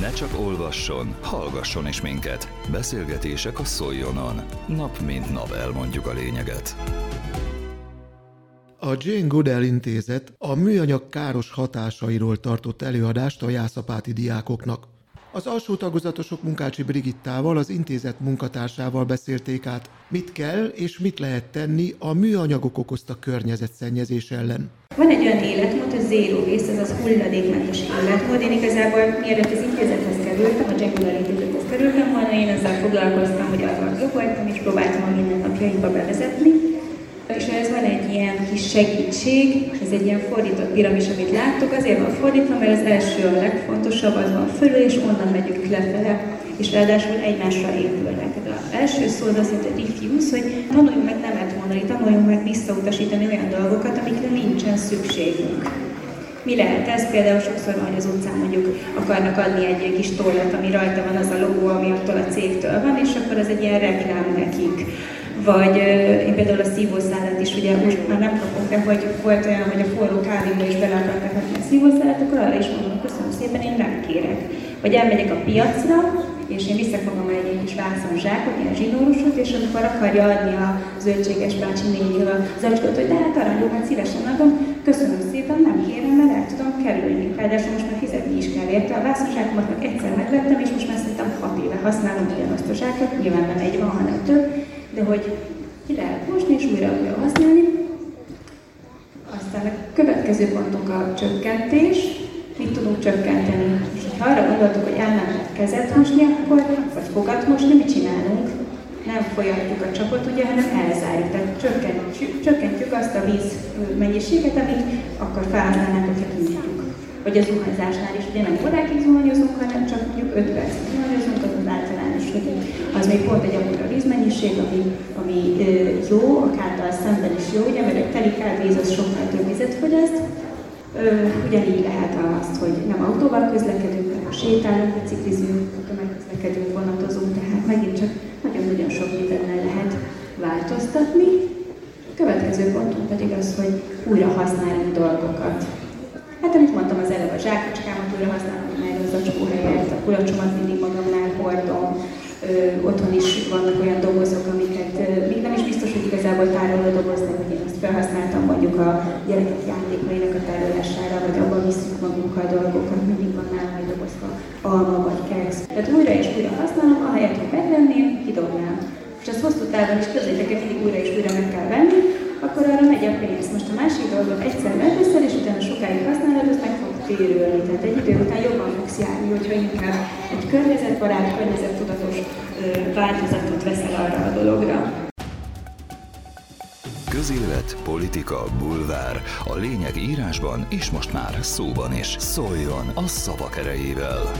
Ne csak olvasson, hallgasson is minket. Beszélgetések a Szoljonon. Nap mint nap elmondjuk a lényeget. A Jane Goodell intézet a műanyag káros hatásairól tartott előadást a jászapáti diákoknak. Az alsó tagozatosok Munkácsi Brigittával, az intézet munkatársával beszélték át, mit kell és mit lehet tenni a műanyagok okozta környezetszennyezés ellen. Van egy olyan életmód, hogy zero waste, azaz hulladékmentes életmód. Én igazából mielőtt az intézethez kerültem, a Jaguar intézethez kerültem volna, én ezzel foglalkoztam, hogy arra voltam, és próbáltam a mindennapjaimba bevezetni. És ez van egy ilyen kis segítség, ez egy ilyen fordított piramis, amit láttok, azért van fordítva, mert az első a legfontosabb, az van fölül, és onnan megyünk lefele, és ráadásul egymásra épülnek. Az első szó az azt jelenti, refuse, hogy tanuljunk meg nemet mondani, tanuljunk meg visszautasítani olyan dolgokat, amikre nincsen szükségünk. Mi lehet ez? Például sokszor van, hogy az utcán mondjuk akarnak adni egy kis tollat, ami rajta van az a logó, ami attól a cégtől van, és akkor az egy ilyen reklám nekik vagy én például a szívószálat is, ugye most már nem kapok, de hogy volt olyan, hogy a forró kávéba is bele akartak adni a szívószálat, akkor arra is mondom, köszönöm szépen, én nem kérek. Vagy elmegyek a piacra, és én visszafogom egy kis vászon zsákot, ilyen zsinórusot, és amikor akarja adni a zöldséges bácsi néni a zacskót, hogy de hát aranyú, hát szívesen adom, köszönöm szépen, nem kérem, mert el tudom kerülni. Ráadásul most már fizetni is kell érte. A vászonzsákomat meg egyszer megvettem, és most már szerintem 6 éve használom ugyanazt a zsákot, nyilván nem egy van, hanem több, de hogy ki lehet mosni és újra újra használni. Aztán a következő pontunk a csökkentés. Mit tudunk csökkenteni? És ha arra gondoltuk, hogy elmehet kezet mosni, akkor, vagy fogat mosni, mit csinálunk? Nem folyatjuk a csapot, ugye, hanem elzárjuk. Tehát csökkentjük, csökkentjük azt a víz mennyiséget, amit akkor felhasználnánk, hogyha kinyitjuk. Vagy az zuhanyzásnál is, ugye nem órákig zuhanyozunk, hanem csak mondjuk 5 percig zuhanyozunk, az általános, hogy az még pont egy vízmennyiség, ami, ami jó, akártal szemben is jó, ugye, mert egy teli kávéz az sokkal több vizet fogyaszt, Ugyanígy lehet azt, hogy nem autóval közlekedünk, hanem sétálunk, biciklizünk, tömegközlekedünk, vonatozunk, tehát megint csak nagyon-nagyon sok mindennel lehet változtatni. A következő pontunk pedig az, hogy újra használni dolgokat. Hát amit mondtam az előbb, a zsákocskámat újra használom, meg az zacskó helyett, a kulacsomat mindig magamnál hordom, otthon is vannak olyan dobozok, amiket még nem is biztos, hogy igazából tároló doboz, de hogy én azt felhasználtam mondjuk a gyerekek játékainak a tárolására, vagy abban visszük magunkkal dolgokat, mindig van nálam egy dobozka alma vagy keksz. Tehát újra és újra használom, ahelyett, hogy megvenném, kidobnám. És ezt hosszú távon is közétek, mindig újra és újra meg kell venni, akkor arra megy a pénz. Most a másik dolgot egyszer megveszel, és utána sokáig használod, az meg fog térülni. Tehát egy idő után jobban fogsz járni, hogyha inkább környezetbarát, környezettudatos változatot veszel arra a dologra. Közélet, politika, bulvár. A lényeg írásban és most már szóban is. Szóljon a szavak erejével!